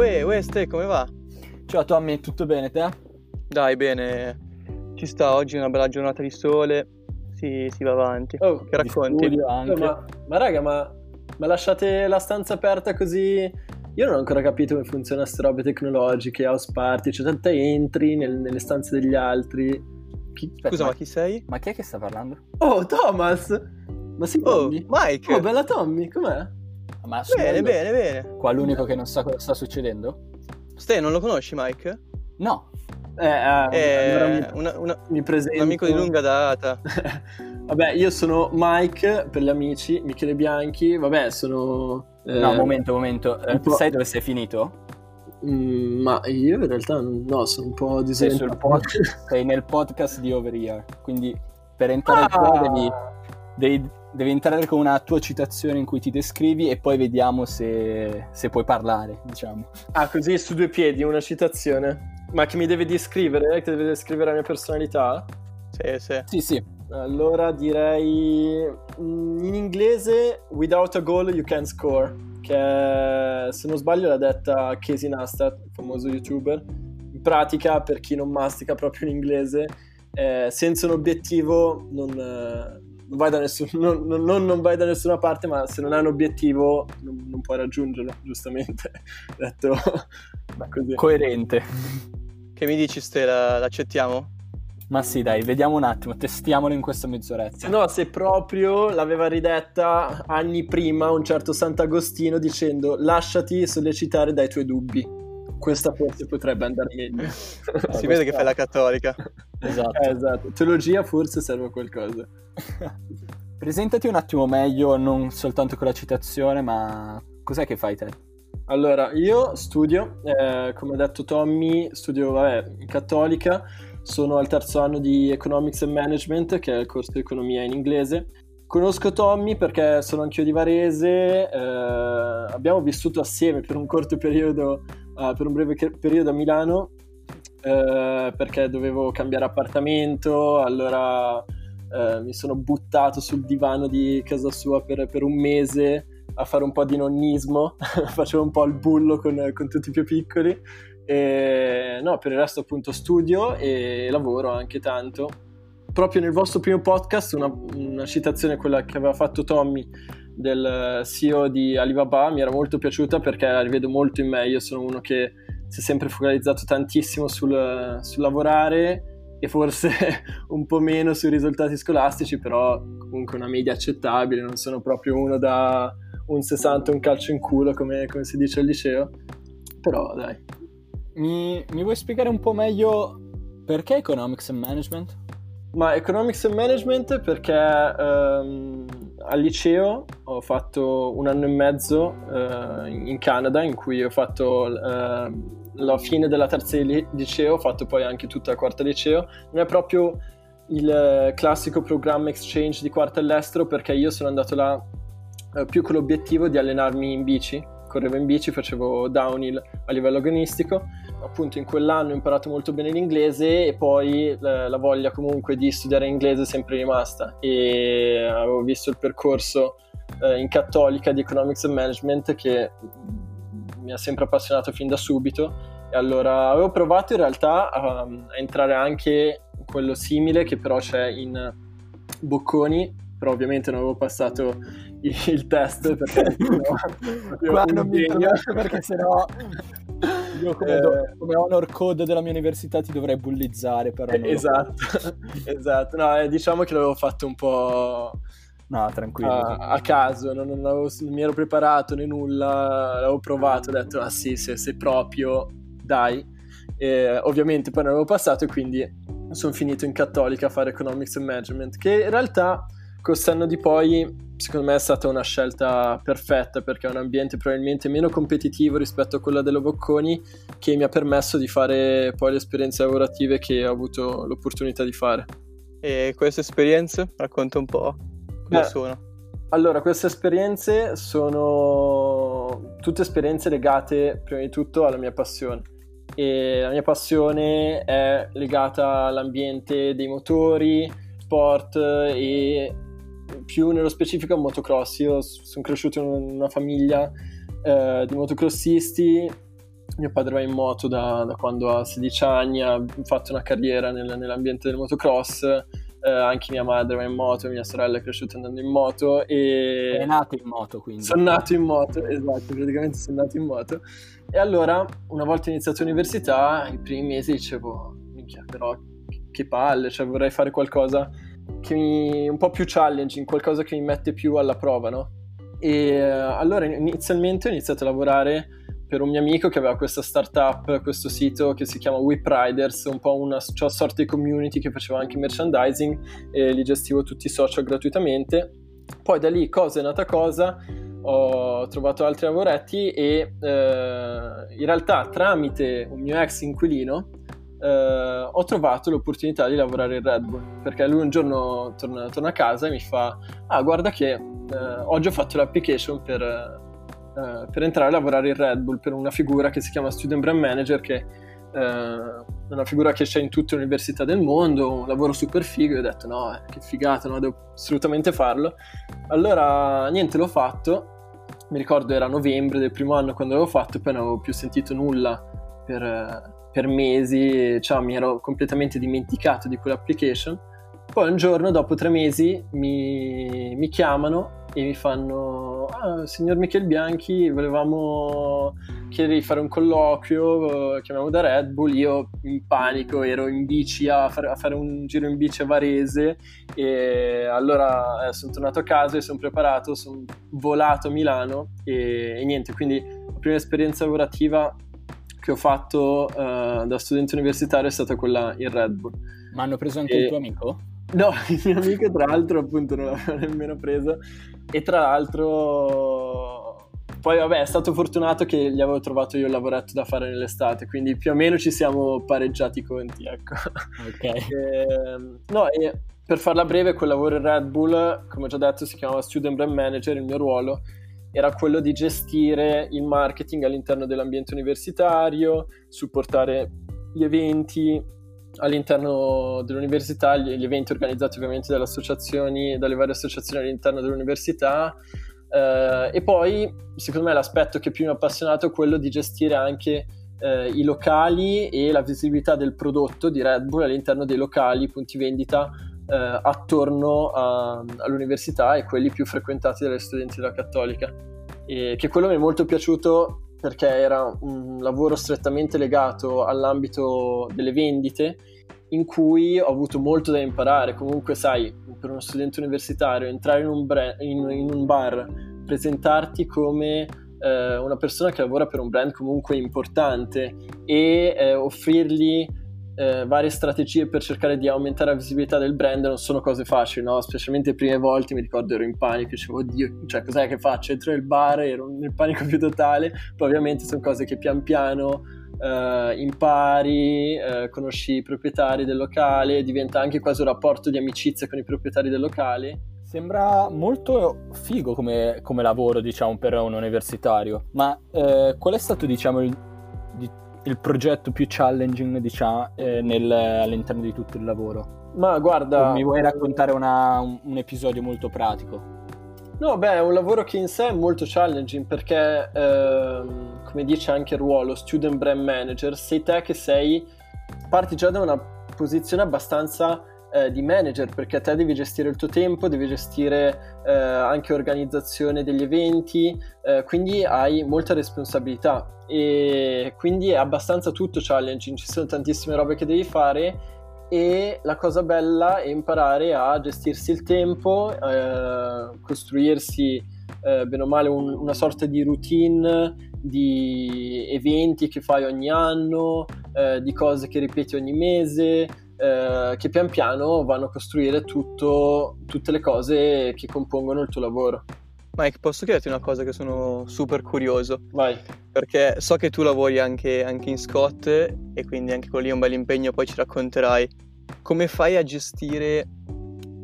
Uè, uè, Ste, come va? Ciao Tommy, tutto bene te? Dai, bene. Ci sta oggi una bella giornata di sole. Si, si va avanti. Oh, che racconti? Oh, ma, ma raga, ma, ma lasciate la stanza aperta così? Io non ho ancora capito come funziona queste robe tecnologiche, house party, cioè te entri nel- nelle stanze degli altri. Chi- Aspetta, Scusa, ma, ma chi sei? ma chi è che sta parlando? Oh, Thomas! Ma sei Oh, Tommy? Mike! Oh, bella Tommy, com'è? Ma bene, bene, bene. Qua l'unico che non sa cosa sta succedendo? Ste, non lo conosci, Mike? No. Eh, eh, È allora mi, una- una- mi presento. un amico di lunga data. Vabbè, io sono Mike per gli amici, Michele Bianchi. Vabbè, sono. eh, No, momento, momento. Eh, sai dove sei finito? mm, ma io in realtà no, sono un po' Sei, sul disorientato. pod- sei nel podcast di Over Here. Quindi per entrare Ah! qua devi, devi- devi entrare con una tua citazione in cui ti descrivi e poi vediamo se, se puoi parlare, diciamo. Ah, così su due piedi, una citazione. Ma che mi deve descrivere? Che deve descrivere la mia personalità? Sì, sì. Sì, sì. Allora direi mm, in inglese Without a goal you can score, che se non sbaglio l'ha detta Casey Neistat, il famoso youtuber. In pratica, per chi non mastica proprio in inglese, eh, senza un obiettivo non, eh, non vai da nessun- non- non- non- vai da nessuna parte, ma se non hai un obiettivo non, non puoi raggiungerlo, giustamente. Detto così. Coerente. Che mi dici, Ste, la- l'accettiamo? Ma sì, dai, vediamo un attimo, testiamolo in questa mezz'oretta. Se no, se proprio l'aveva ridetta anni prima un certo Sant'Agostino dicendo lasciati sollecitare dai tuoi dubbi. Questa forse potrebbe andare meglio. Si vede che fai la cattolica. Esatto. Eh, esatto. Teologia forse serve a qualcosa. Presentati un attimo meglio, non soltanto con la citazione, ma cos'è che fai te? Allora, io studio, eh, come ha detto Tommy, studio vabbè, in cattolica, sono al terzo anno di Economics and Management, che è il corso di economia in inglese. Conosco Tommy perché sono anch'io di Varese, eh, abbiamo vissuto assieme per un corto periodo, eh, per un breve periodo a Milano, eh, perché dovevo cambiare appartamento, allora eh, mi sono buttato sul divano di casa sua per, per un mese a fare un po' di nonnismo, facevo un po' il bullo con, con tutti i più piccoli. E, no, per il resto appunto studio e lavoro anche tanto. Proprio nel vostro primo podcast una, una citazione, quella che aveva fatto Tommy del CEO di Alibaba, mi era molto piaciuta perché la rivedo molto in me. Io sono uno che si è sempre focalizzato tantissimo sul, sul lavorare e forse un po' meno sui risultati scolastici, però comunque una media accettabile, non sono proprio uno da un 60 un calcio in culo come, come si dice al liceo, però dai. Mi, mi vuoi spiegare un po' meglio perché Economics and Management? Ma Economics and Management perché ehm, al liceo ho fatto un anno e mezzo eh, in Canada in cui ho fatto ehm, la fine della terza li- liceo, ho fatto poi anche tutta la quarta liceo. Non è proprio il eh, classico programma exchange di quarta all'estero perché io sono andato là eh, più con l'obiettivo di allenarmi in bici. Correvo in bici, facevo downhill a livello agonistico appunto in quell'anno ho imparato molto bene l'inglese e poi la, la voglia comunque di studiare inglese è sempre rimasta. E avevo visto il percorso eh, in cattolica di Economics and Management che mi ha sempre appassionato fin da subito. E allora avevo provato in realtà a, a entrare anche in quello simile che però c'è in Bocconi però ovviamente non avevo passato il, il test perché no, non mi perché sennò io come, Eh, do- come honor code della mia università ti dovrei bullizzare però lo- Esatto, esatto. No, eh, diciamo che l'avevo fatto un po' No, tranquillo. a, a caso, non, non avevo- non mi ero preparato né nulla, l'avevo provato, ho detto, ah sì, se, se proprio, dai. E, ovviamente poi non avevo passato e quindi sono finito in cattolica a fare Economics and Management, che in realtà col senno di poi secondo me è stata una scelta perfetta perché è un ambiente probabilmente meno competitivo rispetto a quello dello Bocconi che mi ha permesso di fare poi le esperienze lavorative che ho avuto l'opportunità di fare. E queste esperienze? Racconta un po' cosa Beh, sono. Allora, queste esperienze sono tutte esperienze legate prima di tutto alla mia passione. E la mia passione è legata all'ambiente dei motori, sport e più nello specifico motocross. Io sono cresciuto in una famiglia eh, di motocrossisti, Mio padre va in moto da, da quando ha 16 anni, ha fatto una carriera nel, nell'ambiente del motocross. Eh, anche mia madre va in moto, mia sorella è cresciuta andando in moto. E... È nato in moto quindi. Sono nato in moto, esatto, praticamente sono nato in moto. E allora, una volta iniziato l'università, i primi mesi dicevo, minchia, però che palle, cioè vorrei fare qualcosa che mi, un po' più challenging, qualcosa che mi mette più alla prova, no? E eh, allora inizialmente ho iniziato a lavorare per un mio amico che aveva questa startup, questo sito che si chiama Whip Riders, un po' una cioè, sorta di community che faceva anche merchandising e li gestivo tutti i social gratuitamente. Poi da lì cosa è nata cosa, ho trovato altri lavoretti e eh, in realtà tramite un mio ex inquilino eh, ho trovato l'opportunità di lavorare in Red Bull perché lui un giorno torna, torna a casa e mi fa ah guarda che eh, oggi ho fatto l'application per, eh, per, entrare a lavorare in Red Bull per una figura che si chiama Student Brand Manager che eh, è una figura che c'è in tutte le università del mondo un lavoro super figo e ho detto no che figata no? devo assolutamente farlo allora niente l'ho fatto mi ricordo era novembre del primo anno quando l'avevo fatto e poi non avevo più sentito nulla per per mesi, cioè, mi ero completamente dimenticato di quell'application. Poi un giorno, dopo tre mesi, mi, mi chiamano e mi fanno ah, signor Michel Bianchi volevamo chiedere di fare un colloquio chiamiamo da Red Bull io in panico ero in bici a fare, a fare un giro in bici a Varese e allora eh, sono tornato a casa e sono preparato sono volato a Milano e, e niente quindi la prima esperienza lavorativa che ho fatto uh, da studente universitario è stata quella in Red Bull. Ma hanno preso anche e... il tuo amico? No, il mio amico tra l'altro appunto non l'aveva nemmeno preso e tra l'altro poi vabbè è stato fortunato che gli avevo trovato io il lavoretto da fare nell'estate quindi più o meno ci siamo pareggiati i conti ecco ok e, ehm, no e per farla breve quel lavoro in Red Bull come ho già detto si chiamava Student Brand Manager il mio ruolo era quello di gestire il marketing all'interno dell'ambiente universitario, supportare gli eventi all'interno dell'università, gli, eventi organizzati ovviamente dalle associazioni, dalle varie associazioni all'interno dell'università. Eh, e poi, secondo me, l'aspetto che più mi ha appassionato è quello di gestire anche eh, i locali e la visibilità del prodotto di Red Bull all'interno dei locali, punti vendita eh, attorno a, all'università e quelli più frequentati dagli studenti della Cattolica. E che quello mi è molto piaciuto perché era un lavoro strettamente legato all'ambito delle vendite in cui ho avuto molto da imparare. Comunque, sai, per uno studente universitario, entrare in un, brand, in, in un bar, presentarti come eh, una persona che lavora per un brand comunque importante e eh, offrirgli eh, varie strategie per cercare di aumentare la visibilità del brand non sono cose facili, no? Specialmente le prime volte mi ricordo ero in panico, dicevo oddio, cioè cos'è che faccio? Entro nel bar, ero nel panico più totale, poi ovviamente sono cose che pian piano eh, impari, eh, conosci i proprietari del locale, diventa anche quasi un rapporto di amicizia con i proprietari del locale. Sembra molto figo come, come lavoro, diciamo, per un universitario, ma eh, qual è stato, diciamo, il il progetto più challenging, diciamo, eh, nel, all'interno di tutto il lavoro? Ma guarda... O mi vuoi raccontare una, un, un, episodio molto pratico? No, beh, è un lavoro che in sé è molto challenging perché, ehm, come dice anche il ruolo, student brand manager, sei te che sei, parti già da una posizione abbastanza eh, di manager perché te devi gestire il tuo tempo, devi gestire eh, anche organizzazione degli eventi, eh, quindi hai molta responsabilità. E quindi è abbastanza tutto challenging, ci sono tantissime robe che devi fare e la cosa bella è imparare a gestirsi il tempo, eh, costruirsi eh, bene o male un, una sorta di routine di eventi che fai ogni anno, eh, di cose che ripeti ogni mese, eh, che pian piano vanno a costruire tutto, tutte le cose che compongono il tuo lavoro. Mike, posso chiederti una cosa che sono super curioso? Vai. Perché so che tu lavori anche, anche in Scott e quindi anche quello lì è un bel impegno, poi ci racconterai. Come fai a gestire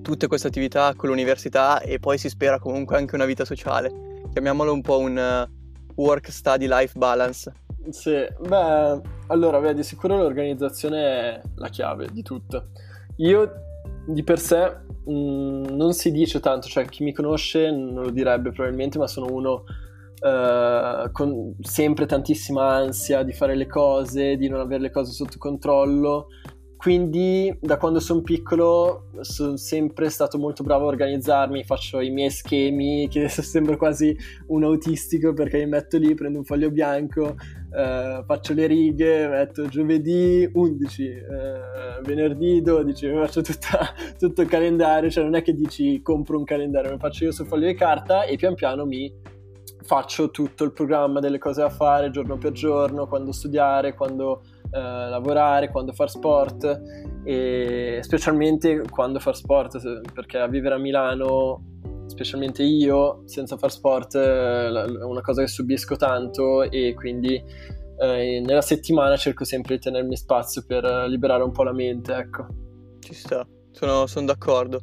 tutte queste attività con l'università e poi si spera comunque anche una vita sociale? Chiamiamolo un po' un uh, work-study-life balance. Sì, beh, allora, beh, di sicuro l'organizzazione è la chiave di tutto. Io di per sé mh, mm, non si dice tanto, cioè chi mi conosce non lo direbbe probabilmente, ma sono uno uh, con sempre tantissima ansia di fare le cose, di non avere le cose sotto controllo. Quindi da quando sono piccolo sono sempre stato molto bravo a organizzarmi, faccio i miei schemi, che sembra quasi un autistico perché mi metto lì, prendo un foglio bianco, eh, faccio le righe, metto giovedì 11, eh, venerdì 12, faccio tutta, tutto il calendario, cioè non è che dici compro un calendario, lo faccio io sul foglio di carta e pian piano mi faccio tutto il programma delle cose da fare giorno per giorno, quando studiare, quando eh, lavorare, quando far sport e specialmente quando far sport perché a vivere a Milano specialmente io senza far sport eh, è una cosa che subisco tanto e quindi eh, nella settimana cerco sempre di tenermi spazio per liberare un po' la mente ecco. Ci sta sono, sono d'accordo.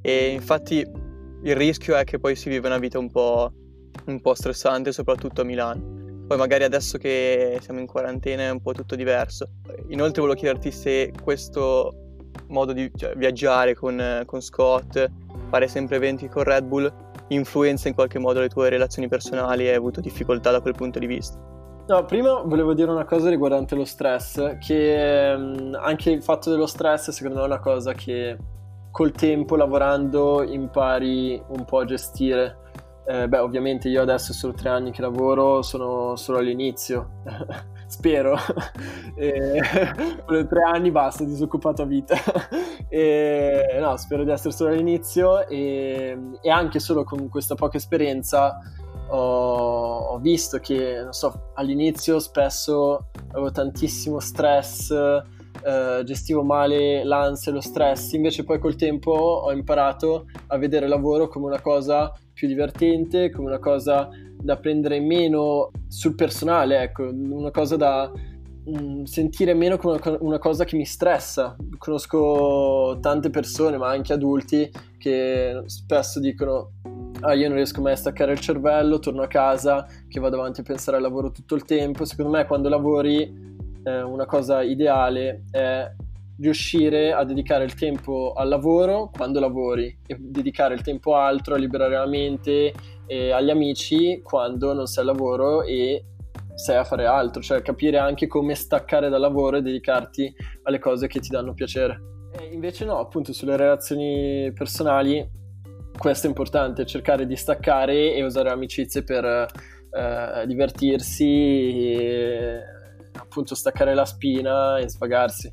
E infatti il rischio è che poi si vive una vita un po', un po' stressante soprattutto a Milano poi magari adesso che siamo in quarantena è un po' tutto diverso. Inoltre volevo chiederti se questo modo di cioè, viaggiare con, con Scott, fare sempre eventi con Red Bull, influenza in qualche modo le tue relazioni personali e hai avuto difficoltà da quel punto di vista? No, prima volevo dire una cosa riguardante lo stress, che um, anche il fatto dello stress secondo me è una cosa che col tempo lavorando impari un po' a gestire eh, beh, ovviamente io adesso sono tre anni che lavoro, sono solo all'inizio, spero. e, tre anni basta, disoccupato a vita. e, no, spero di essere solo all'inizio e, e anche solo con questa poca esperienza ho, ho, visto che, non so, all'inizio spesso avevo tantissimo stress, eh, gestivo male l'ansia e lo stress, invece poi col tempo ho imparato a vedere il lavoro come una cosa più divertente, come una cosa da prendere meno sul personale, ecco, una cosa da mh, mm, sentire meno come una cosa che mi stressa. Conosco tante persone, ma anche adulti, che spesso dicono ah, io non riesco mai a staccare il cervello, torno a casa, che vado avanti a pensare al lavoro tutto il tempo. Secondo me quando lavori eh, una cosa ideale è riuscire a dedicare il tempo al lavoro quando lavori e dedicare il tempo altro a liberare la mente e agli amici quando non sei al lavoro e sei a fare altro, cioè capire anche come staccare dal lavoro e dedicarti alle cose che ti danno piacere. E invece no, appunto sulle relazioni personali questo è importante, cercare di staccare e usare amicizie per eh, divertirsi e appunto staccare la spina e svagarsi.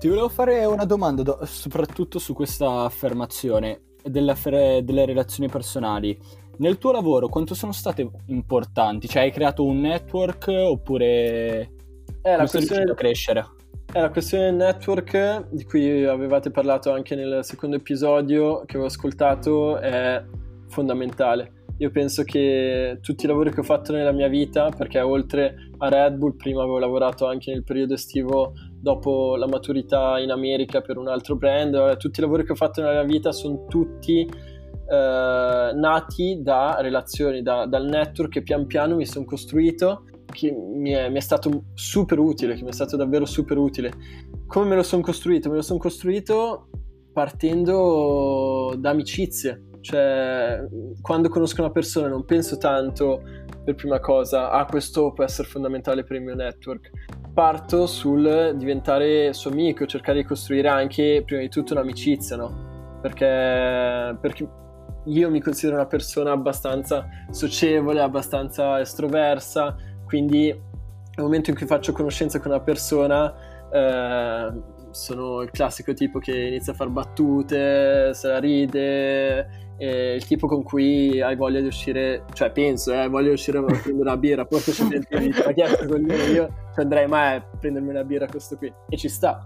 Ti volevo fare una domanda do- soprattutto su questa affermazione delle, affer- delle relazioni personali. Nel tuo lavoro quanto sono state importanti? Cioè hai creato un network oppure è la questione a crescere? È la questione del network di cui avevate parlato anche nel secondo episodio che ho ascoltato è fondamentale. Io penso che tutti i lavori che ho fatto nella mia vita, perché oltre a Red Bull prima avevo lavorato anche nel periodo estivo dopo la maturità in America per un altro brand. Tutti i lavori che ho fatto nella vita sono tutti eh, nati da relazioni, da, dal network che pian piano mi sono costruito, che mi è, mi è, stato super utile, che mi è stato davvero super utile. Come me lo sono costruito? Me lo sono costruito partendo da amicizie. Cioè, quando conosco una persona non penso tanto per prima cosa, ah, questo può essere fondamentale per il mio network parto sul diventare suo amico, cercare di costruire anche prima di tutto un'amicizia, no? Perché, perché io mi considero una persona abbastanza socievole, abbastanza estroversa, quindi nel momento in cui faccio conoscenza con una persona eh, sono il classico tipo che inizia a fare battute, se la ride, eh, il tipo con cui hai voglia di uscire, cioè penso, eh, hai voglia di uscire a prendere una birra, poi c'è gente che mi ha chiesto con lui, io ci andrei mai a prendermi una birra questo qui, e ci sta.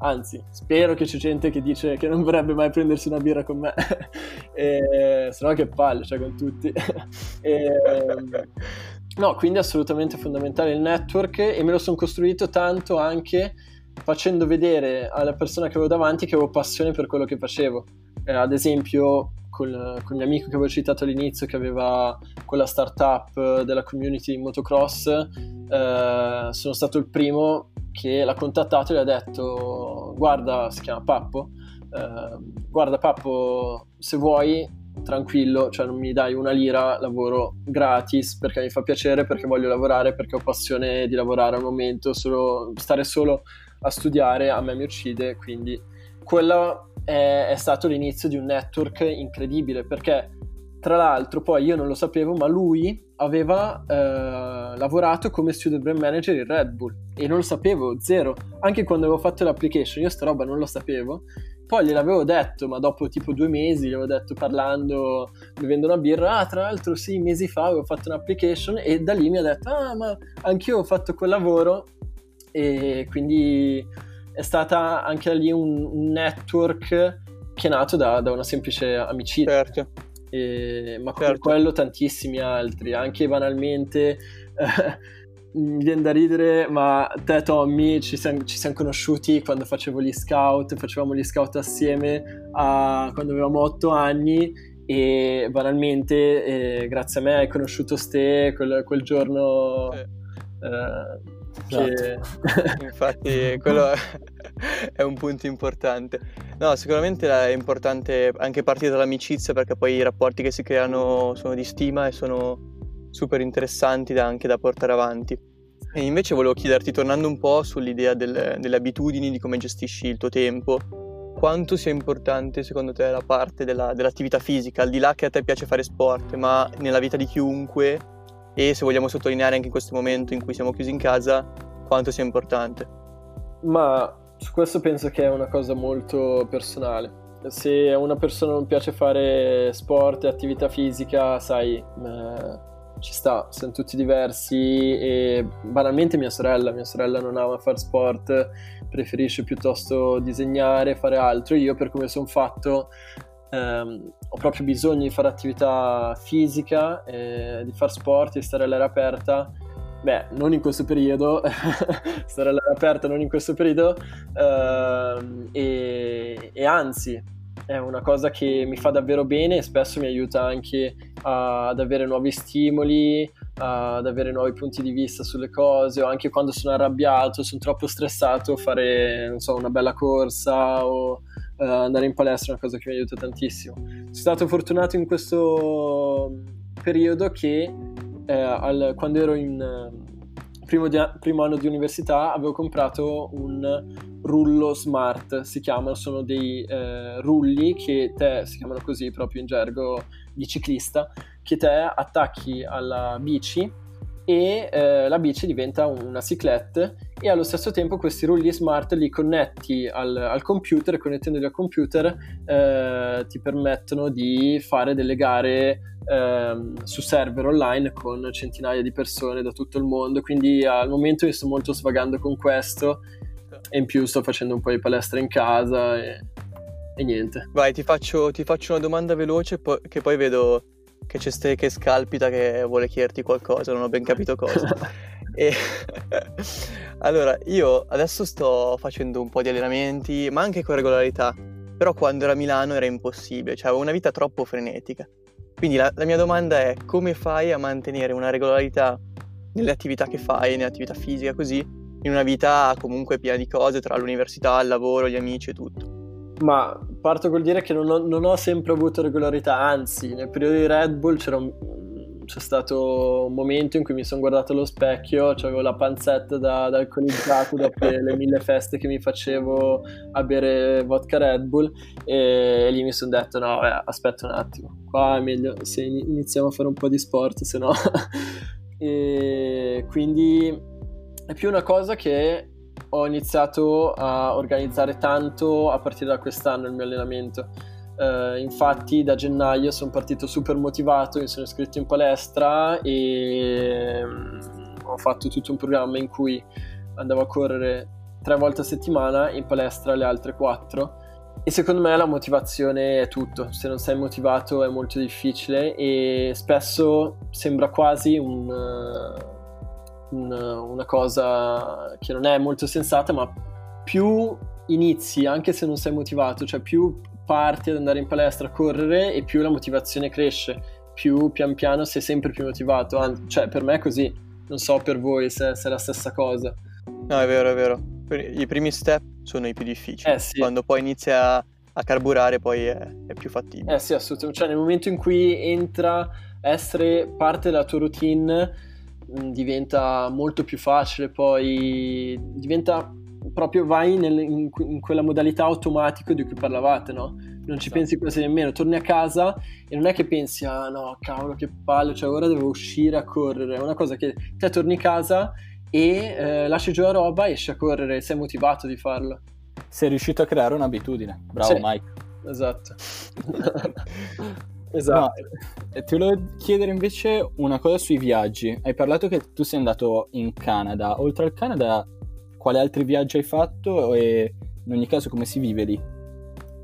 Anzi, spero che c'è gente che dice che non vorrebbe mai prendersi una birra con me, e, se no che palle, cioè con tutti. e, no, quindi assolutamente fondamentale il network e me lo sono costruito tanto anche facendo vedere alla persona che avevo davanti che avevo passione per quello che facevo. Eh, ad esempio, con il mio amico che avevo citato all'inizio che aveva quella startup della community in motocross eh, sono stato il primo che l'ha contattato e gli ha detto guarda si chiama Pappo eh, guarda Pappo se vuoi tranquillo, cioè non mi dai una lira, lavoro gratis perché mi fa piacere, perché voglio lavorare, perché ho passione di lavorare al momento, solo, stare solo a studiare a me mi uccide, quindi quello è, è stato l'inizio di un network incredibile perché tra l'altro poi io non lo sapevo, ma lui aveva eh, lavorato come student brand manager in Red Bull e non lo sapevo, zero. Anche quando avevo fatto l'application, io sta roba non lo sapevo. Poi gliel'avevo detto, ma dopo tipo due mesi, gli avevo detto parlando, bevendo una birra, ah tra l'altro sì, mesi fa avevo fatto un'application e da lì mi ha detto, ah ma anch'io ho fatto quel lavoro e quindi è stata anche lì un, un network che è nato da, da una semplice amicizia. Certo. E, ma certo. quello tantissimi altri, anche banalmente mi viene da ridere, ma te Tommy ci siamo, ci siamo conosciuti quando facevo gli scout, facevamo gli scout assieme a, quando avevamo otto anni e banalmente eh, grazie a me hai conosciuto Ste quel, quel giorno eh. Eh. Esatto. Infatti quello è un punto importante. No, sicuramente è importante anche partire dall'amicizia perché poi i rapporti che si creano sono di stima e sono super interessanti da, anche da portare avanti. E invece volevo chiederti, tornando un po' sull'idea del, delle abitudini, di come gestisci il tuo tempo, quanto sia importante secondo te la parte della, dell'attività fisica, al di là che a te piace fare sport, ma nella vita di chiunque e se vogliamo sottolineare anche in questo momento in cui siamo chiusi in casa, quanto sia importante. Ma su questo penso che è una cosa molto personale. Se a una persona non piace fare sport e attività fisica, sai, eh, ci sta, siamo tutti diversi e banalmente mia sorella, mia sorella non ama fare sport, preferisce piuttosto disegnare, fare altro. Io per come sono fatto ehm, ho proprio bisogno di fare attività fisica, eh, di fare sport, di stare all'aria aperta. Beh, non in questo periodo, stare all'aria aperta non in questo periodo, ehm, e, e anzi, è una cosa che mi fa davvero bene e spesso mi aiuta anche ad avere nuovi stimoli, ad avere nuovi punti di vista sulle cose o anche quando sono arrabbiato, sono troppo stressato, fare so, una bella corsa o uh, andare in palestra è una cosa che mi aiuta tantissimo. Sono stato fortunato in questo periodo che eh, al, quando ero in primo, di, primo, anno di università avevo comprato un rullo smart, si chiamano, sono dei eh, rulli che te, si chiamano così proprio in gergo di ciclista, che te attacchi alla bici e eh, la bici diventa una cyclette e allo stesso tempo questi rulli smart li connetti al, al computer connettendoli al computer eh, ti permettono di fare delle gare eh, su server online con centinaia di persone da tutto il mondo. Quindi al momento io sto molto svagando con questo e in più sto facendo un po' di palestra in casa e, e niente. Vai ti faccio, ti faccio una domanda veloce po- che poi vedo che c'è Ste che scalpita che vuole chiederti qualcosa, non ho ben capito cosa. e allora, io adesso sto facendo un po' di allenamenti, ma anche con regolarità. Però quando ero a Milano era impossibile, cioè avevo una vita troppo frenetica. Quindi la, la mia domanda è come fai a mantenere una regolarità nelle attività che fai, nell'attività fisica così, in una vita comunque piena di cose tra l'università, il lavoro, gli amici e tutto? Ma parto col dire che non ho, non ho, sempre avuto regolarità, anzi, nel periodo di Red Bull un, c'è stato un momento in cui mi sono guardato allo specchio, avevo la panzetta da, da alcolizzato dopo le, le, mille feste che mi facevo a bere vodka Red Bull e, e lì mi sono detto no, eh, aspetta un attimo, qua è meglio se iniziamo a fare un po' di sport, se no... e quindi è più una cosa che ho iniziato a organizzare tanto a partire da quest'anno il mio allenamento. Uh, infatti da gennaio sono partito super motivato, mi sono iscritto in palestra e um, ho fatto tutto un programma in cui andavo a correre tre volte a settimana, in palestra le altre quattro. E secondo me la motivazione è tutto, se non sei motivato è molto difficile e spesso sembra quasi un... Una, una cosa che non è molto sensata, ma più inizi, anche se non sei motivato, cioè più parti ad andare in palestra a correre e più la motivazione cresce, più pian piano sei sempre più motivato. Cioè, per me è così, non so per voi se, se è la stessa cosa. No, è vero, è vero. I primi step sono i più difficili. Eh, sì. Quando poi inizi a, carburare poi è, è più fattibile. Eh sì, assolutamente. Cioè nel momento in cui entra essere parte della tua routine diventa molto più facile, poi diventa proprio vai nel, in, in, quella modalità automatico di cui parlavate, no? Non ci esatto. pensi quasi nemmeno, torni a casa e non è che pensi, ah no, cavolo, che palle, cioè ora devo uscire a correre. È una cosa che te torni a casa e eh, lasci giù la roba, esci a correre, sei motivato di farlo. Sei riuscito a creare un'abitudine. Bravo sì, Mike. Esatto. esatto. No, eh, ti volevo chiedere invece una cosa sui viaggi. Hai parlato che tu sei andato in Canada. Oltre al Canada, quali altri viaggi hai fatto e in ogni caso come si vive lì?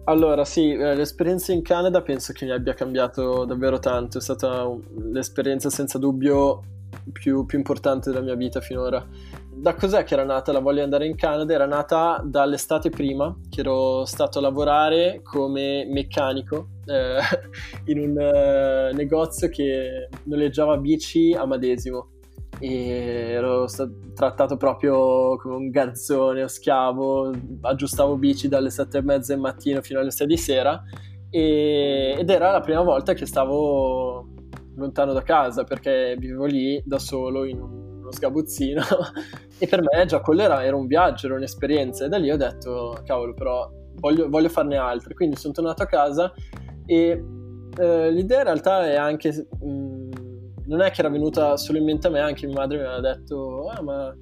Allora, sì, eh, l'esperienza in Canada penso che mi abbia cambiato davvero tanto. È stata l'esperienza senza dubbio più, più importante della mia vita finora da cos'è che era nata la voglia di andare in Canada? Era nata dall'estate prima, che ero stato a lavorare come meccanico eh, in un uh, negozio che noleggiava bici a Madesimo e ero stato trattato proprio come un garzone o schiavo, aggiustavo bici dalle sette e mezza del mattino fino alle sei di sera e, ed era la prima volta che stavo lontano da casa perché vivevo lì da solo in un uno sgabuzzino. E per me già quello era, era, un viaggio, era un'esperienza. E da lì ho detto cavolo però voglio, voglio farne altre, quindi sono tornato a casa e eh, l'idea in realtà è anche, mh, mm, non è che era venuta solo in mente a me, anche mia madre mi aveva detto ah ma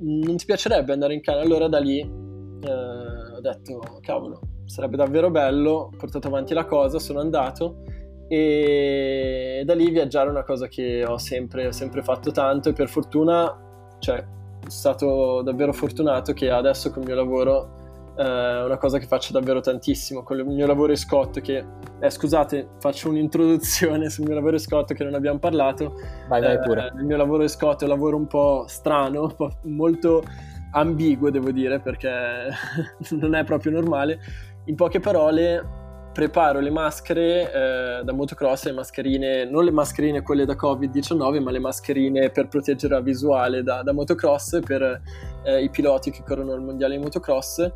non ti piacerebbe andare in Canada? Allora da lì eh, ho detto cavolo sarebbe davvero bello, ho portato avanti la cosa, sono andato e da lì viaggiare è una cosa che ho sempre, sempre fatto tanto e per fortuna, cioè, sono stato davvero fortunato che adesso con il mio lavoro eh, è una cosa che faccio davvero tantissimo. Con il mio lavoro in Scott, che eh, scusate, faccio un'introduzione sul mio lavoro in Scott che non abbiamo parlato. Vai, vai pure. Eh, il mio lavoro in Scott è un lavoro un po' strano, un po molto ambiguo, devo dire, perché non è proprio normale. In poche parole, preparo le maschere eh, da motocross, le mascherine, non le mascherine quelle da Covid-19, ma le mascherine per proteggere la visuale da, da motocross per eh, i piloti che corrono al mondiale di motocross.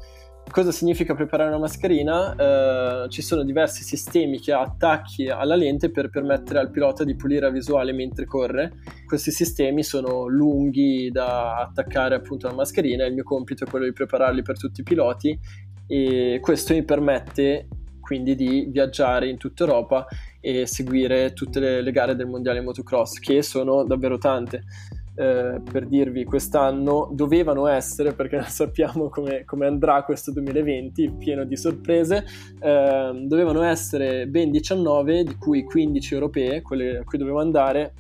Cosa significa preparare una mascherina? Eh, ci sono diversi sistemi che attacchi alla lente per permettere al pilota di pulire la visuale mentre corre. Questi sistemi sono lunghi da attaccare appunto alla mascherina. Il mio compito è quello di prepararli per tutti i piloti e questo mi permette quindi di viaggiare in tutta Europa e seguire tutte le, le gare del mondiale motocross, che sono davvero tante. Eh, per dirvi, quest'anno dovevano essere, perché non sappiamo come, come andrà questo 2020, pieno di sorprese, eh, dovevano essere ben 19, di cui 15 europee, quelle a cui dovevo andare.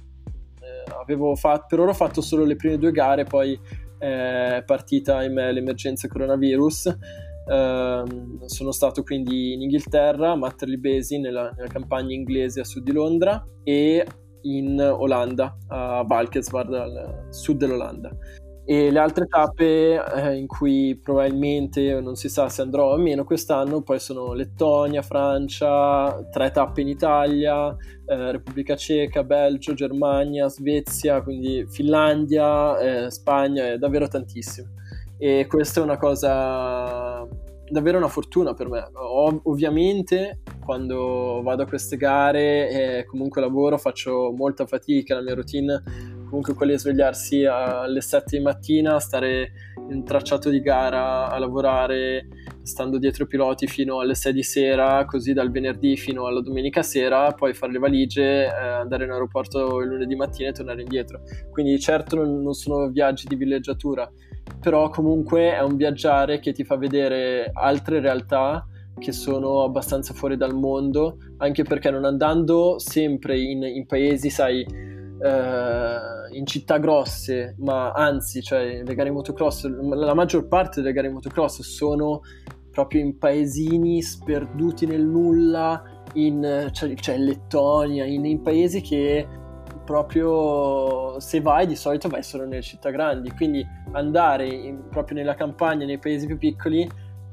Eh, fatto, per ora ho fatto solo le prime due gare, poi è partita ahimè l'emergenza coronavirus Uh, sono stato quindi in Inghilterra, a Matterley Basin, nella, nella, campagna inglese a sud di Londra, e in Olanda, a Valkenswaard, al sud dell'Olanda. E le altre tappe eh, in cui probabilmente non si sa se andrò o meno quest'anno poi sono Lettonia, Francia, tre tappe in Italia, eh, Repubblica Ceca, Belgio, Germania, Svezia, quindi Finlandia, eh, Spagna, è davvero tantissimo e questa è una cosa davvero una fortuna per me. Ov- ovviamente quando vado a queste gare e comunque lavoro faccio molta fatica, la mia routine comunque quella di svegliarsi alle 7 di mattina, stare in tracciato di gara a lavorare stando dietro i piloti fino alle 6 di sera, così dal venerdì fino alla domenica sera, poi fare le valigie, eh, andare in aeroporto il lunedì mattina e tornare indietro. Quindi certo non, non sono viaggi di villeggiatura, però comunque è un viaggiare che ti fa vedere altre realtà che sono abbastanza fuori dal mondo, anche perché non andando sempre in, in paesi, sai, eh, in città grosse, ma anzi, cioè le gare motocross, la maggior parte delle gare motocross sono proprio in paesini sperduti nel nulla, in cioè, cioè Lettonia, in, in paesi che proprio se vai di solito vai solo nelle città grandi, quindi andare in, proprio nella campagna, nei paesi più piccoli,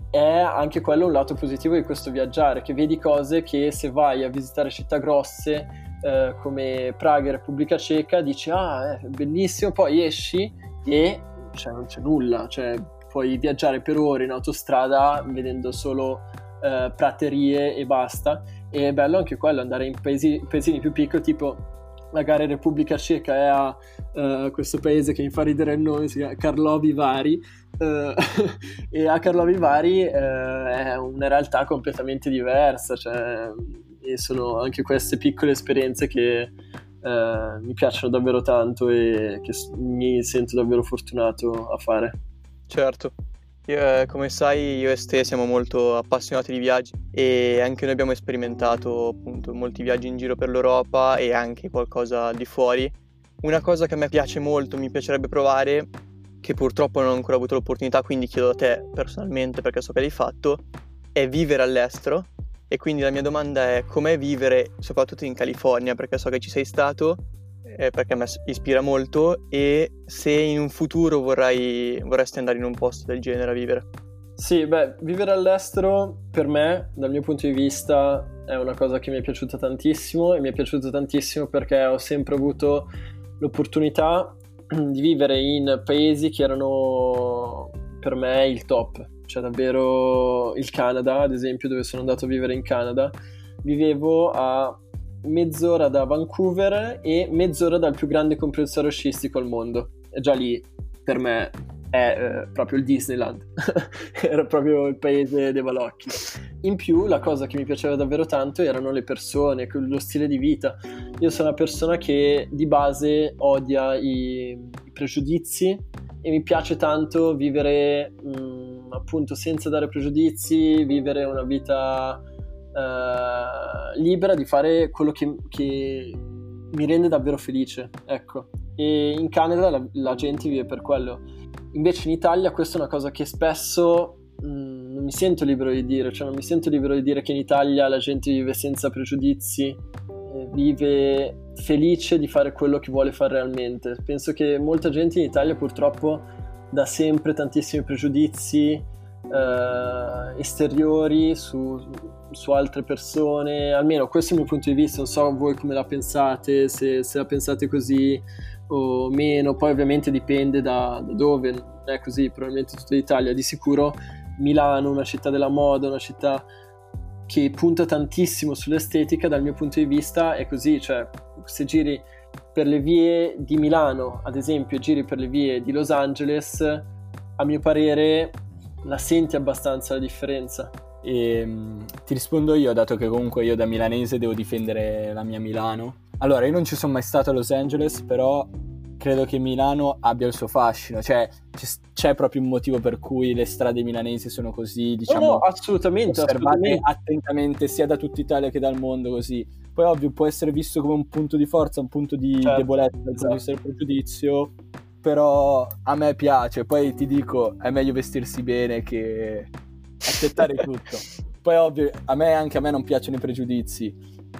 è anche quello un lato positivo di questo viaggiare, che vedi cose che se vai a visitare città grosse eh, come Praga e Repubblica Ceca dici ah è bellissimo, poi esci e cioè, non c'è nulla, cioè puoi viaggiare per ore in autostrada vedendo solo eh, praterie e basta. E è bello anche quello, andare in paesi, paesini più piccoli, tipo magari Repubblica Ceca è a uh, questo paese che mi fa ridere il nome, si chiama Karlovy Vary, uh, e a Karlovy Vary uh, è una realtà completamente diversa, cioè, e sono anche queste piccole esperienze che mi piacciono davvero tanto e che mi sento davvero fortunato a fare. Certo. Io, eh, come sai, io e Ste siamo molto appassionati di viaggi e anche noi abbiamo sperimentato appunto molti viaggi in giro per l'Europa e anche qualcosa di fuori. Una cosa che a me piace molto, mi piacerebbe provare, che purtroppo non ho ancora avuto l'opportunità, quindi chiedo a te personalmente perché so che l'hai fatto, è vivere all'estero. E quindi la mia domanda è com'è vivere soprattutto in California, perché so che ci sei stato eh, perché me ispira molto e se in un futuro vorrai, vorresti andare in un posto del genere a vivere. Sì, beh, vivere all'estero per me, dal mio punto di vista, è una cosa che mi è piaciuta tantissimo e mi è piaciuto tantissimo perché ho sempre avuto l'opportunità di vivere in paesi che erano per me il top, cioè davvero il Canada, ad esempio, dove sono andato a vivere in Canada, vivevo a mezz'ora da Vancouver e mezz'ora dal più grande comprensore sciistico al mondo. E già lì, per me, è eh, proprio il Disneyland. Era proprio il paese dei balocchi. In più, la cosa che mi piaceva davvero tanto erano le persone, lo stile di vita. Io sono una persona che di base odia i, i pregiudizi e mi piace tanto vivere mh, mm, appunto senza dare pregiudizi, vivere una vita uh, libera di fare quello che, che, mi rende davvero felice, ecco. E in Canada la, la, gente vive per quello. Invece in Italia questa è una cosa che spesso mh, mm, non mi sento libero di dire, cioè non mi sento libero di dire che in Italia la gente vive senza pregiudizi, eh, vive felice di fare quello che vuole fare realmente. Penso che molta gente in Italia purtroppo da sempre tantissimi pregiudizi, eh, esteriori su, su, altre persone, almeno questo è il mio punto di vista, non so voi come la pensate, se, se la pensate così o meno, poi ovviamente dipende da, da dove, non è così probabilmente tutta l'Italia, di sicuro Milano, una città della moda, una città che punta tantissimo sull'estetica dal mio punto di vista è così, cioè se giri per le vie di Milano, ad esempio, giri per le vie di Los Angeles, a mio parere la senti abbastanza la differenza? E, ehm, ti rispondo io, dato che comunque io da milanese devo difendere la mia Milano. Allora, io non ci sono mai stato a Los Angeles, però credo che Milano abbia il suo fascino, cioè c'è proprio un motivo per cui le strade milanesi sono così, diciamo, no, no, assolutamente, assolutamente. attentamente sia da tutta Italia che dal mondo così. Poi ovvio può essere visto come un punto di forza, un punto di certo, debolezza punto di vista del pregiudizio, però a me piace. Poi ti dico, è meglio vestirsi bene che accettare tutto. Poi ovvio, a me anche a me non piacciono i pregiudizi,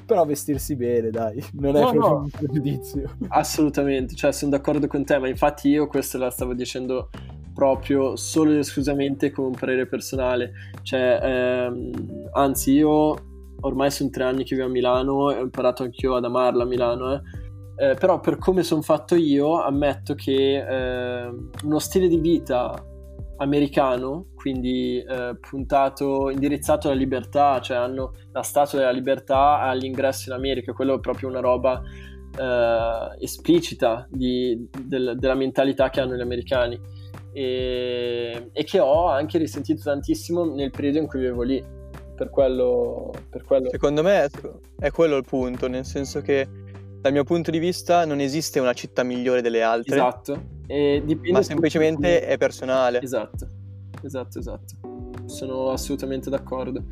però vestirsi bene, dai, non è no, proprio no. un pregiudizio. Assolutamente, cioè sono d'accordo con te, ma infatti io questo la stavo dicendo proprio solo ed esclusivamente come un parere personale. Cioè, ehm, anzi, io ormai sono tre anni che vivo a Milano e ho imparato anch'io ad amarla a Milano, eh eh, però per come sono fatto io ammetto che eh, uno stile di vita americano, quindi eh, puntato, indirizzato alla libertà, cioè hanno la statua della libertà all'ingresso in America, quello è proprio una roba eh, esplicita di, del, della mentalità che hanno gli americani e, e, che ho anche risentito tantissimo nel periodo in cui vivevo lì. Per quello, per quello... Secondo me è, è quello il punto, nel senso che dal mio punto di vista non esiste una città migliore delle altre. Esatto. ma semplicemente è personale. Esatto, esatto, esatto. Sono assolutamente d'accordo.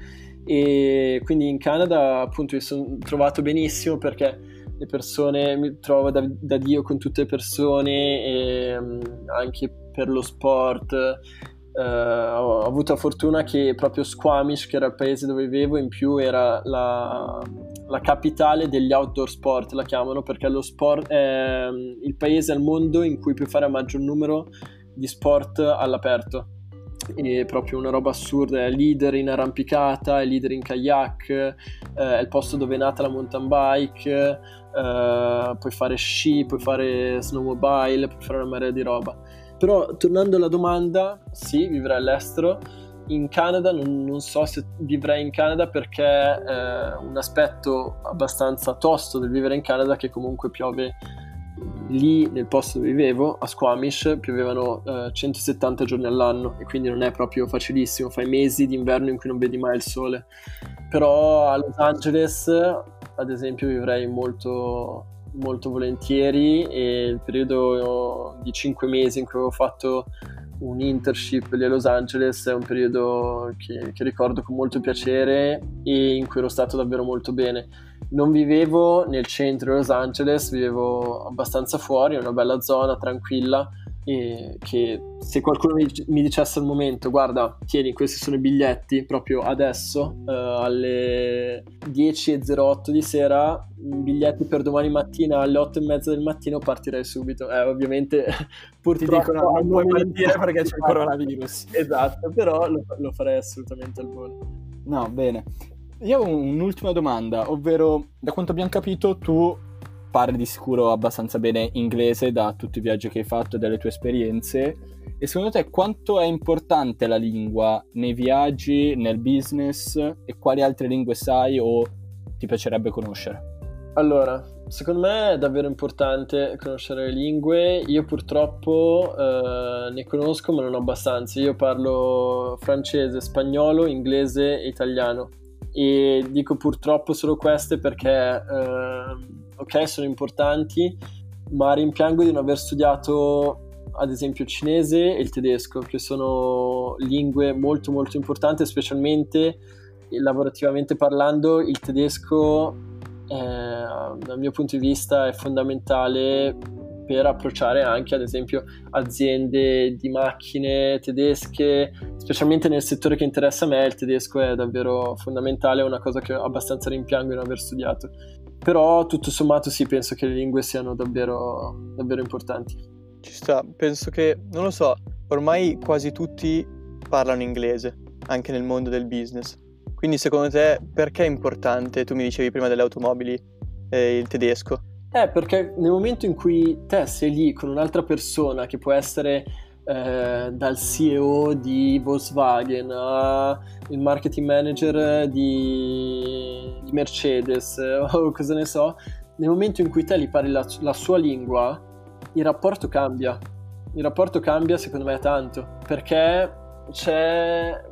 E quindi in Canada appunto mi sono trovato benissimo perché le persone mi trovo da, da Dio con tutte le persone e um, anche per lo sport Uh, ho avuto la fortuna che proprio Squamish, che era il paese dove vivevo, in più era la, la capitale degli outdoor sport, la chiamano, perché lo sport è il paese al mondo in cui puoi fare a maggior numero di sport all'aperto. È proprio una roba assurda, è leader in arrampicata, è leader in kayak, eh, è il posto dove è nata la mountain bike, eh, puoi fare sci, puoi fare snowmobile, puoi fare una marea di roba. Però tornando alla domanda, sì, vivere all'estero, in Canada non, non, so se vivrei in Canada perché eh, un aspetto abbastanza tosto del vivere in Canada che comunque piove lì nel posto dove vivevo, a Squamish, piovevano eh, 170 giorni all'anno e quindi non è proprio facilissimo, fai mesi d'inverno in cui non vedi mai il sole. Però a Los Angeles, ad esempio, vivrei molto, molto volentieri e il periodo di 5 mesi in cui avevo fatto un internship lì a Los Angeles è un periodo che, che ricordo con molto piacere e in cui ero stato davvero molto bene. Non vivevo nel centro di Los Angeles, vivevo abbastanza fuori, una bella zona tranquilla e che se qualcuno mi, mi, dicesse al momento guarda tieni questi sono i biglietti proprio adesso uh, alle 10.08 di sera biglietti per domani mattina alle 8 e mezza del mattino partirei subito. Eh, ovviamente purtroppo ti dicono non puoi partire perché c'è il coronavirus. Esatto però lo, lo farei assolutamente al volo. No bene. Io ho un'ultima domanda, ovvero da quanto abbiamo capito tu parli di sicuro abbastanza bene inglese da tutti i viaggi che hai fatto e dalle tue esperienze e secondo te quanto è importante la lingua nei viaggi, nel business e quali altre lingue sai o ti piacerebbe conoscere? Allora, secondo me è davvero importante conoscere le lingue. Io purtroppo eh, ne conosco ma non abbastanza. Io parlo francese, spagnolo, inglese e italiano e dico purtroppo solo queste perché eh, ok sono importanti ma rimpiango di non aver studiato ad esempio il cinese e il tedesco che sono lingue molto molto importanti specialmente lavorativamente parlando il tedesco eh, dal mio punto di vista è fondamentale per approcciare anche ad esempio aziende di macchine tedesche, specialmente nel settore che interessa a me, il tedesco è davvero fondamentale, è una cosa che abbastanza rimpiango di non aver studiato. Però tutto sommato sì, penso che le lingue siano davvero, davvero importanti. Ci sta, penso che, non lo so, ormai quasi tutti parlano inglese, anche nel mondo del business. Quindi secondo te perché è importante, tu mi dicevi prima delle automobili, eh, il tedesco? Eh, perché nel momento in cui te sei lì con un'altra persona che può essere eh, dal CEO di Volkswagen al marketing manager di, di, Mercedes o cosa ne so, nel momento in cui te gli parli la, la sua lingua, il rapporto cambia. Il rapporto cambia secondo me tanto perché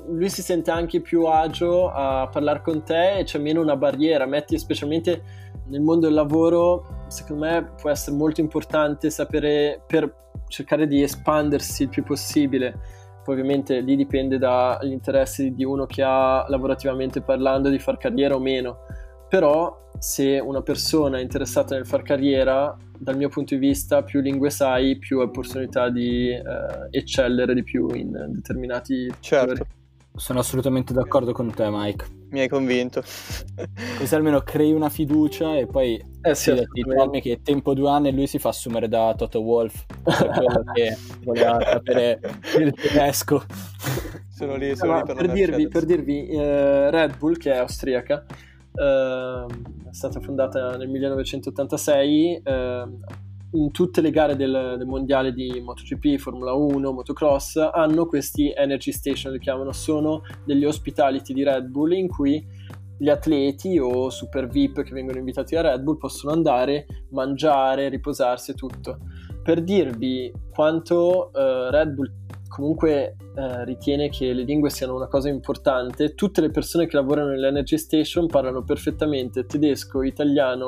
lui si sente anche più agio a parlare con te e c'è meno una barriera. Metti specialmente nel mondo del lavoro, secondo me può essere molto importante sapere per cercare di espandersi il più possibile. Poi ovviamente lì dipende dagli interessi di uno che ha lavorativamente parlando di far carriera o meno. Però se una persona è interessata nel far carriera, dal mio punto di vista, più lingue sai, più hai opportunità di eh, eccellere di più in determinati certo. Settori. Sono assolutamente d'accordo con te, Mike. Mi hai convinto. Così almeno crei una fiducia e poi eh sì, Tommy che tempo due anni lui si fa assumere da Toto Wolf per quello che voleva sapere il tedesco. Sono lì, sono lì per, per, dirvi, per dirvi eh, Red Bull, che è austriaca, eh, è stata fondata nel 1986 in tutte le gare del, del, mondiale di MotoGP, Formula 1, motocross hanno questi energy station, li chiamano, sono degli hospitality di Red Bull in cui gli atleti o super VIP che vengono invitati da Red Bull possono andare, mangiare, riposarsi e tutto. Per dirvi quanto uh, Red Bull comunque uh, ritiene che le lingue siano una cosa importante, tutte le persone che lavorano nell'Energy Station parlano perfettamente tedesco, italiano,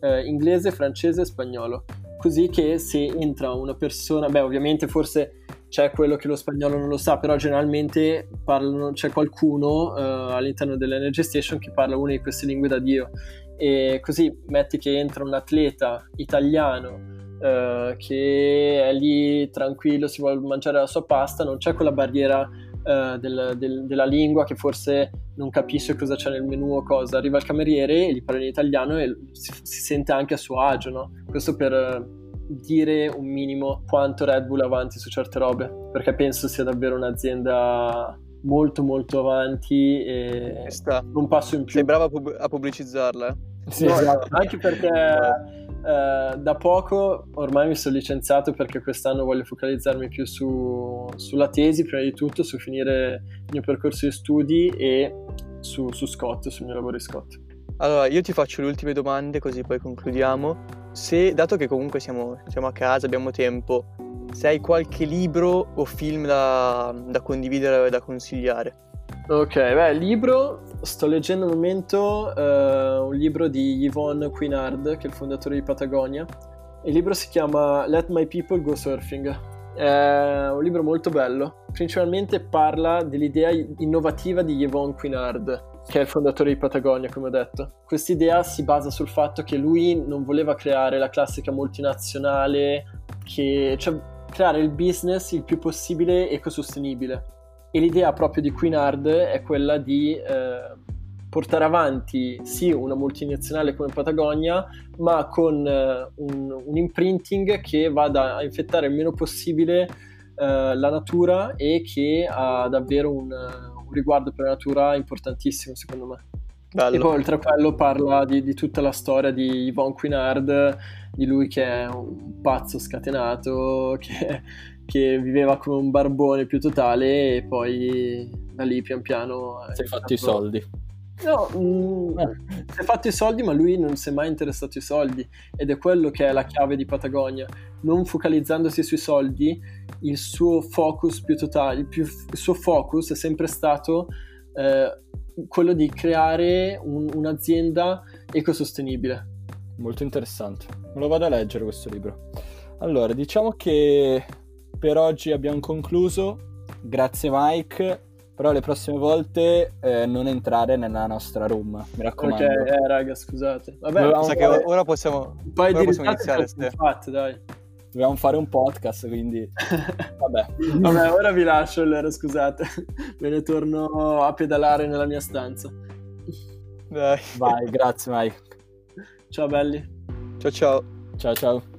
uh, inglese, francese e spagnolo così che se entra una persona, beh ovviamente forse c'è quello che lo spagnolo non lo sa, però generalmente parlano, c'è qualcuno uh, all'interno dell'Energy Station che parla una di queste lingue da Dio e così metti che entra un atleta italiano uh, che è lì tranquillo, si vuole mangiare la sua pasta, non c'è quella barriera uh, del, del, della lingua che forse non capisce cosa c'è nel menù o cosa, arriva il cameriere e gli parla in italiano e si, si sente anche a suo agio, no? Questo per eh, dire un minimo quanto Red Bull avanti su certe robe, perché penso sia davvero un'azienda molto molto avanti e un passo in più. Sei bravo a, pub- a pubblicizzarla. Eh? Sì, no, esatto. anche perché eh, da poco ormai mi sono licenziato perché quest'anno voglio focalizzarmi più su, sulla tesi, prima di tutto, su finire il mio percorso di studi e su, su Scott, sul mio lavoro di Scott. Allora, io ti faccio le ultime domande così poi concludiamo. Se, dato che comunque siamo, siamo a casa, abbiamo tempo, se hai qualche libro o film da, da condividere o da consigliare. Ok, beh, libro, sto leggendo al momento uh, un libro di Yvonne Quinard, che è il fondatore di Patagonia. Il libro si chiama Let My People Go Surfing. È un libro molto bello, principalmente parla dell'idea innovativa di Yvonne Quinard, che è il fondatore di Patagonia, come ho detto. Quest'idea si basa sul fatto che lui non voleva creare la classica multinazionale, che, cioè creare il business il più possibile ecosostenibile e l'idea proprio di Queenard è quella di eh, portare avanti sì una multinazionale come Patagonia, ma con eh, un, un, imprinting che vada a infettare il meno possibile eh, la natura e che ha davvero un, un, riguardo per la natura importantissimo secondo me. Bello. E poi oltre a quello parla di, di tutta la storia di Yvonne Queenard, di lui che è un pazzo scatenato, che che viveva come un barbone più totale e poi da lì pian piano... Si è fatto i soldi. No, mh, mm, eh. si è fatto i soldi ma lui non si è mai interessato ai soldi ed è quello che è la chiave di Patagonia. Non focalizzandosi sui soldi, il suo focus più totale, il, più, il suo focus è sempre stato eh, quello di creare un, un'azienda ecosostenibile. Molto interessante. Me lo vado a leggere questo libro. Allora, diciamo che per oggi abbiamo concluso. Grazie Mike. Però le prossime volte eh, non entrare nella nostra room, mi raccomando. Ok, eh, raga, scusate. Vabbè, Dovevamo sa fare... che ora possiamo, un paio ora di possiamo iniziare. Fatte, dai. Dobbiamo fare un podcast, quindi vabbè. vabbè, ora vi lascio allora, scusate. Me ne torno a pedalare nella mia stanza. Dai. Vai, grazie Mike. Ciao belli. Ciao ciao. Ciao ciao.